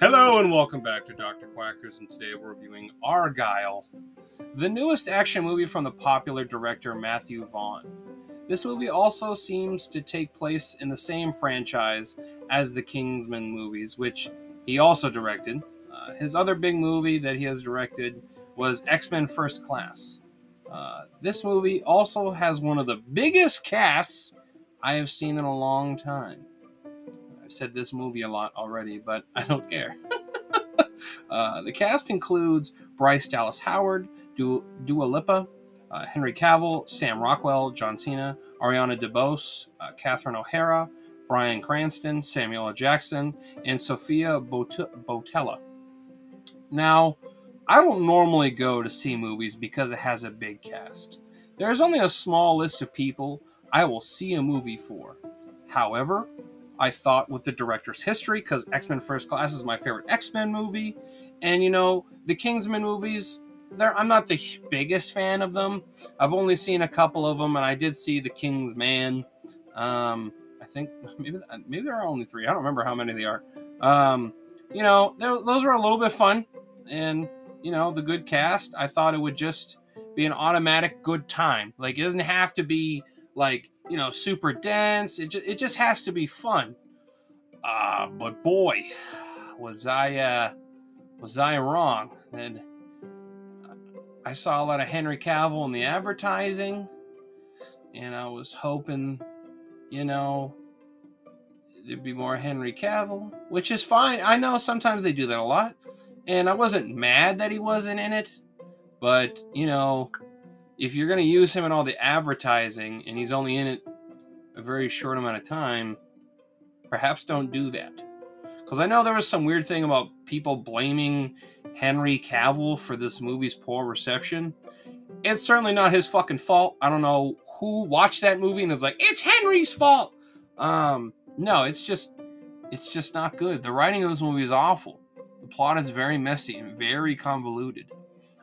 Hello and welcome back to Dr. Quackers, and today we're reviewing Argylle, the newest action movie from the popular director Matthew Vaughn. This movie also seems to take place in the same franchise as the Kingsman movies, which he also directed. Uh, his other big movie that he has directed was X Men First Class. Uh, this movie also has one of the biggest casts I have seen in a long time. I've said this movie a lot already, but I don't care. uh, the cast includes Bryce Dallas Howard, du- Dua Lipa, uh, Henry Cavill, Sam Rockwell, John Cena, Ariana DeBose, uh, Catherine O'Hara, Bryan Cranston, Samuel L. Jackson, and Sofia Bot- Boutella. Now, I don't normally go to see movies because it has a big cast. There's only a small list of people I will see a movie for. However, I thought with the director's history, because X Men First Class is my favorite X Men movie, and you know, the Kingsman movies, I'm not the biggest fan of them. I've only seen a couple of them, and I did see The King's Man. Um, I think maybe maybe there are only three. I don't remember how many they are. Um, you know, those were a little bit fun, and you know, the good cast. I thought it would just be an automatic good time. Like it doesn't have to be like you know super dense. It just, it just has to be fun. Uh, but boy, was I uh, was I wrong? And I saw a lot of Henry Cavill in the advertising, and I was hoping, you know, there'd be more Henry Cavill, which is fine. I know sometimes they do that a lot, and I wasn't mad that he wasn't in it, but you know, if you're going to use him in all the advertising and he's only in it a very short amount of time, perhaps don't do that. Because I know there was some weird thing about people blaming Henry Cavill for this movie's poor reception. It's certainly not his fucking fault. I don't know who watched that movie and is like, it's Henry's fault. Um, no, it's just, it's just not good. The writing of this movie is awful. The plot is very messy and very convoluted.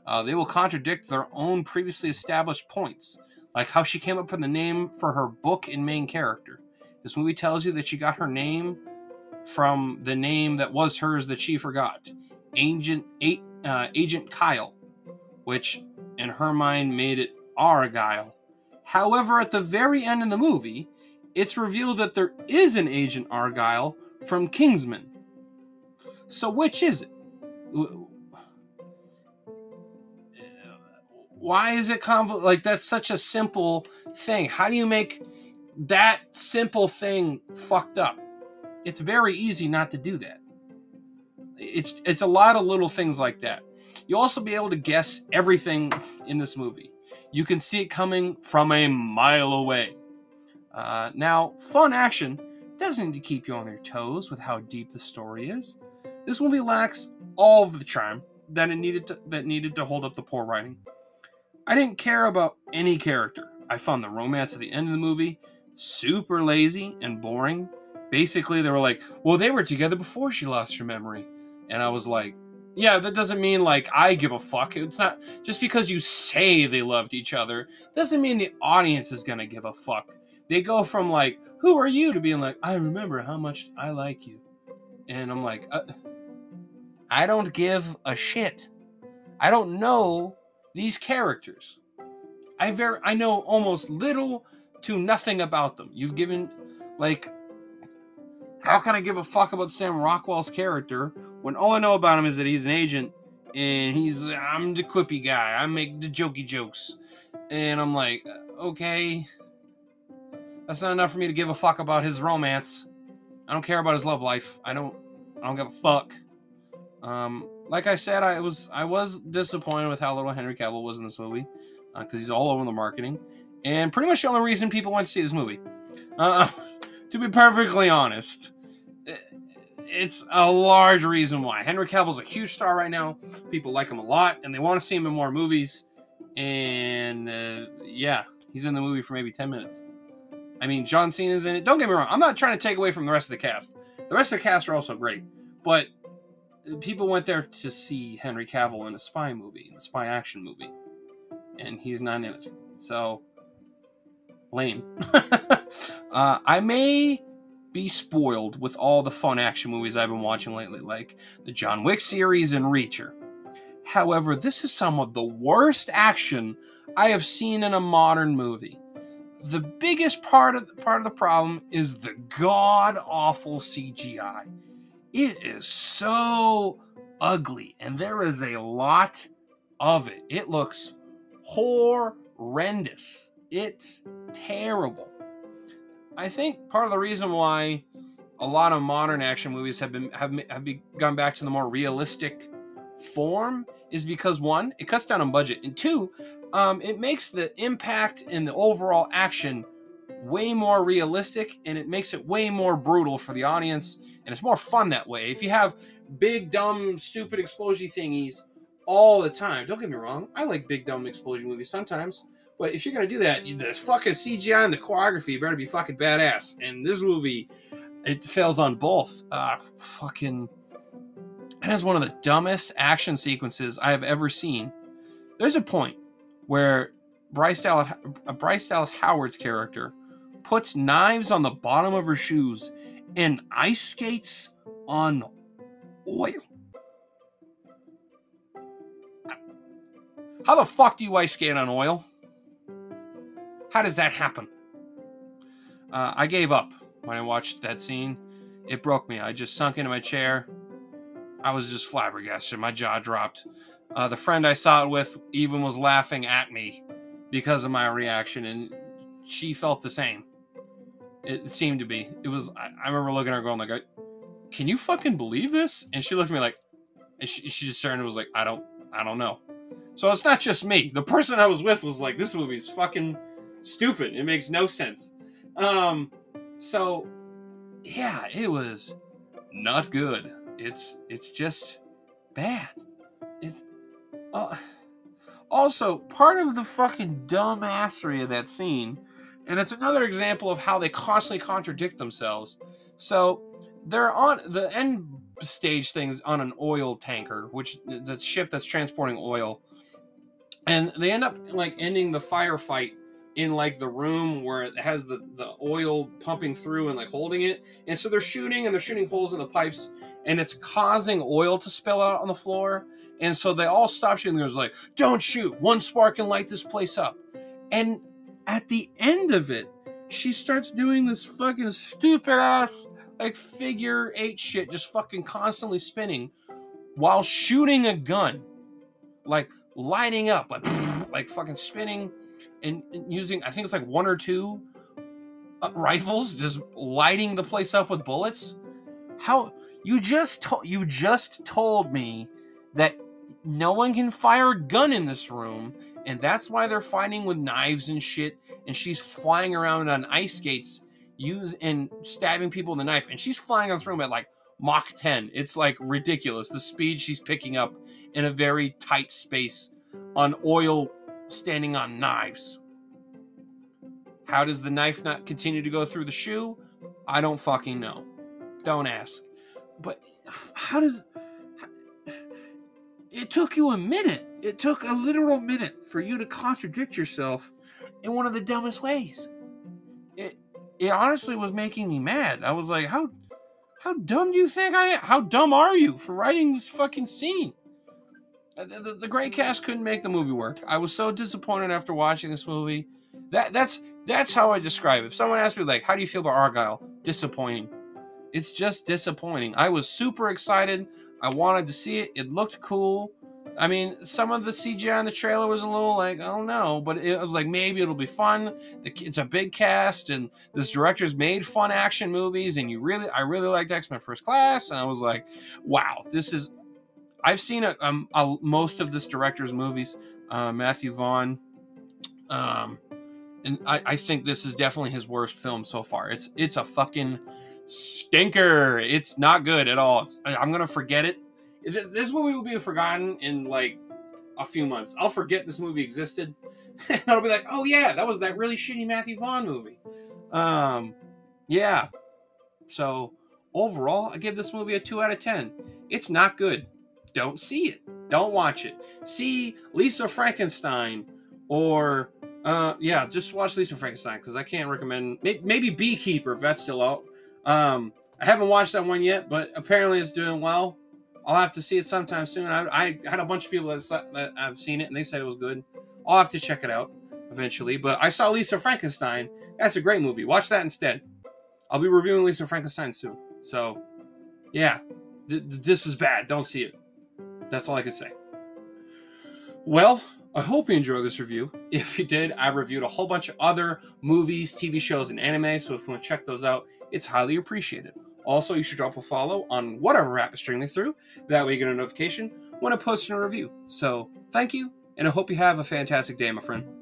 Uh, they will contradict their own previously established points, like how she came up with the name for her book and main character. This movie tells you that she got her name from the name that was hers that she forgot, Agent uh, Agent Kyle, which in her mind made it Argylle. However, at the very end of the movie, it's revealed that there is an Agent Argylle from Kingsman. So which is it? Why is it convoluted? Like that's such a simple thing. How do you make that simple thing fucked up? It's very easy not to do that. It's it's a lot of little things like that. You'll also be able to guess everything in this movie. You can see it coming from a mile away. Uh, now, fun action doesn't need to keep you on your toes with how deep the story is. This movie lacks all of the charm that it needed to, that needed to hold up the poor writing. I didn't care about any character. I found the romance at the end of the movie super lazy and boring. Basically, they were like, well, they were together before she lost her memory. And I was like, yeah, that doesn't mean like I give a fuck. It's not just because you say they loved each other doesn't mean the audience is going to give a fuck. They go from like, who are you to being like, I remember how much I like you. And I'm like, uh, I don't give a shit. I don't know these characters. I very I know almost little to nothing about them. You've given like how can I give a fuck about Sam Rockwell's character when all I know about him is that he's an agent and he's I'm the quippy guy. I make the jokey jokes. And I'm like, okay. That's not enough for me to give a fuck about his romance. I don't care about his love life. I don't I don't give a fuck. Um like I said, I was I was disappointed with how little Henry Cavill was in this movie because uh, he's all over the marketing, and pretty much the only reason people went to see this movie. Uh, to be perfectly honest, it's a large reason why Henry Cavill's a huge star right now. People like him a lot, and they want to see him in more movies. And uh, yeah, he's in the movie for maybe ten minutes. I mean, John Cena's in it. Don't get me wrong. I'm not trying to take away from the rest of the cast. The rest of the cast are also great, but people went there to see Henry Cavill in a spy movie, in a spy action movie, and he's not in it. So lame. uh, I may be spoiled with all the fun action movies I've been watching lately, like the John Wick series and Reacher. However, this is some of the worst action I have seen in a modern movie. The biggest part of the, part of the problem is the god awful CGI. It is so ugly, and there is a lot of it. It looks horrendous. It's terrible. I think part of the reason why a lot of modern action movies have been have have gone back to the more realistic form is because one, it cuts down on budget, and two, um, it makes the impact and the overall action way more realistic, and it makes it way more brutal for the audience, and it's more fun that way. If you have big, dumb, stupid explosion thingies all the time, don't get me wrong, I like big, dumb explosion movies sometimes. But if you're gonna do that, the fucking CGI and the choreography better be fucking badass. And this movie, it fails on both. Uh, fucking it has one of the dumbest action sequences I have ever seen. There's a point where Bryce Dallas, Bryce Dallas Howard's character puts knives on the bottom of her shoes and ice skates on oil. How the fuck do you ice skate on oil? How does that happen? Uh, I gave up when I watched that scene. It broke me. I just sunk into my chair I was just flabbergasted. My jaw dropped. Uh, the friend I saw it with even was laughing at me because of my reaction, and she felt the same. It seemed to be. It was. I, I remember looking at her going like, "Can you fucking believe this?" And she looked at me like, and she, she just turned and was like, "I don't, I don't know." So it's not just me. The person I was with was like, "This movie's fucking stupid. It makes no sense." Um, so yeah, it was not good it's it's just bad. It's uh, also part of the fucking dumbassery of that scene, and it's another example of how they constantly contradict themselves. So they're on the end stage things on an oil tanker, which the ship that's transporting oil, and they end up like ending the firefight in like the room where it has the the oil pumping through and like holding it and so they're shooting and they're shooting holes in the pipes and it's causing oil to spill out on the floor. And so they all stop shooting. There's like, don't shoot. One spark can light this place up. And at the end of it, she starts doing this fucking stupid ass like figure eight shit, just fucking constantly spinning while shooting a gun, like lighting up, like like fucking spinning and, using. I think it's like one or two uh, rifles, just lighting the place up with bullets. How you just you just told me that no one can fire a gun in this room, and that's why they're fighting with knives and shit. And she's flying around on ice skates, use and stabbing people with a knife, and she's flying on the room at like Mach 10. It's like ridiculous the speed she's picking up in a very tight space on oil standing on knives. How does the knife not continue to go through the shoe? I don't fucking know. Don't ask. But how does it took you a minute? It took a literal minute for you to contradict yourself in one of the dumbest ways. It it honestly was making me mad. I was like, how how dumb do you think I am? How dumb are you for writing this fucking scene? Uh, the, the, the great cast couldn't make the movie work. I was so disappointed after watching this movie. That that's that's how I describe it. If someone asked me like, "How do you feel about Argylle? Disappointing. It's just disappointing. I was super excited. I wanted to see it. It looked cool. I mean, some of the CGI in the trailer was a little like, oh no, but it was like maybe it'll be fun. It's a big cast, and this director's made fun action movies, and you really, I really liked X Men First Class, and I was like, wow, this is. I've seen a, um, a, most of this director's movies, uh, Matthew Vaughn, um, and I, I think this is definitely his worst film so far. It's it's a fucking stinker. It's not good at all. It's, I'm gonna forget it. This, this movie will be forgotten in like a few months. I'll forget this movie existed, and I'll be like, "Oh yeah, that was that really shitty Matthew Vaughn movie." Um, yeah. So overall, I give this movie a two out of ten. It's not good. Don't see it. Don't watch it. See Lisa Frankenstein or uh, yeah, just watch Lisa Frankenstein because I can't recommend. Maybe Beekeeper if that's still out. Um, I haven't watched that one yet, but apparently it's doing well. I'll have to see it sometime soon. I, I had a bunch of people that, that I've seen it and they said it was good. I'll have to check it out eventually. But I saw Lisa Frankenstein. That's a great movie. Watch that instead. I'll be reviewing Lisa Frankenstein soon. So, yeah, th- this is bad. Don't see it. That's all I can say. Well, I hope you enjoyed this review. If you did, I reviewed a whole bunch of other movies, TV shows, and anime. So if you want to check those out, it's highly appreciated. Also, you should drop a follow on whatever app is streaming through. That way you get a notification when I post a review. So, thank you, and I hope you have a fantastic day, my friend.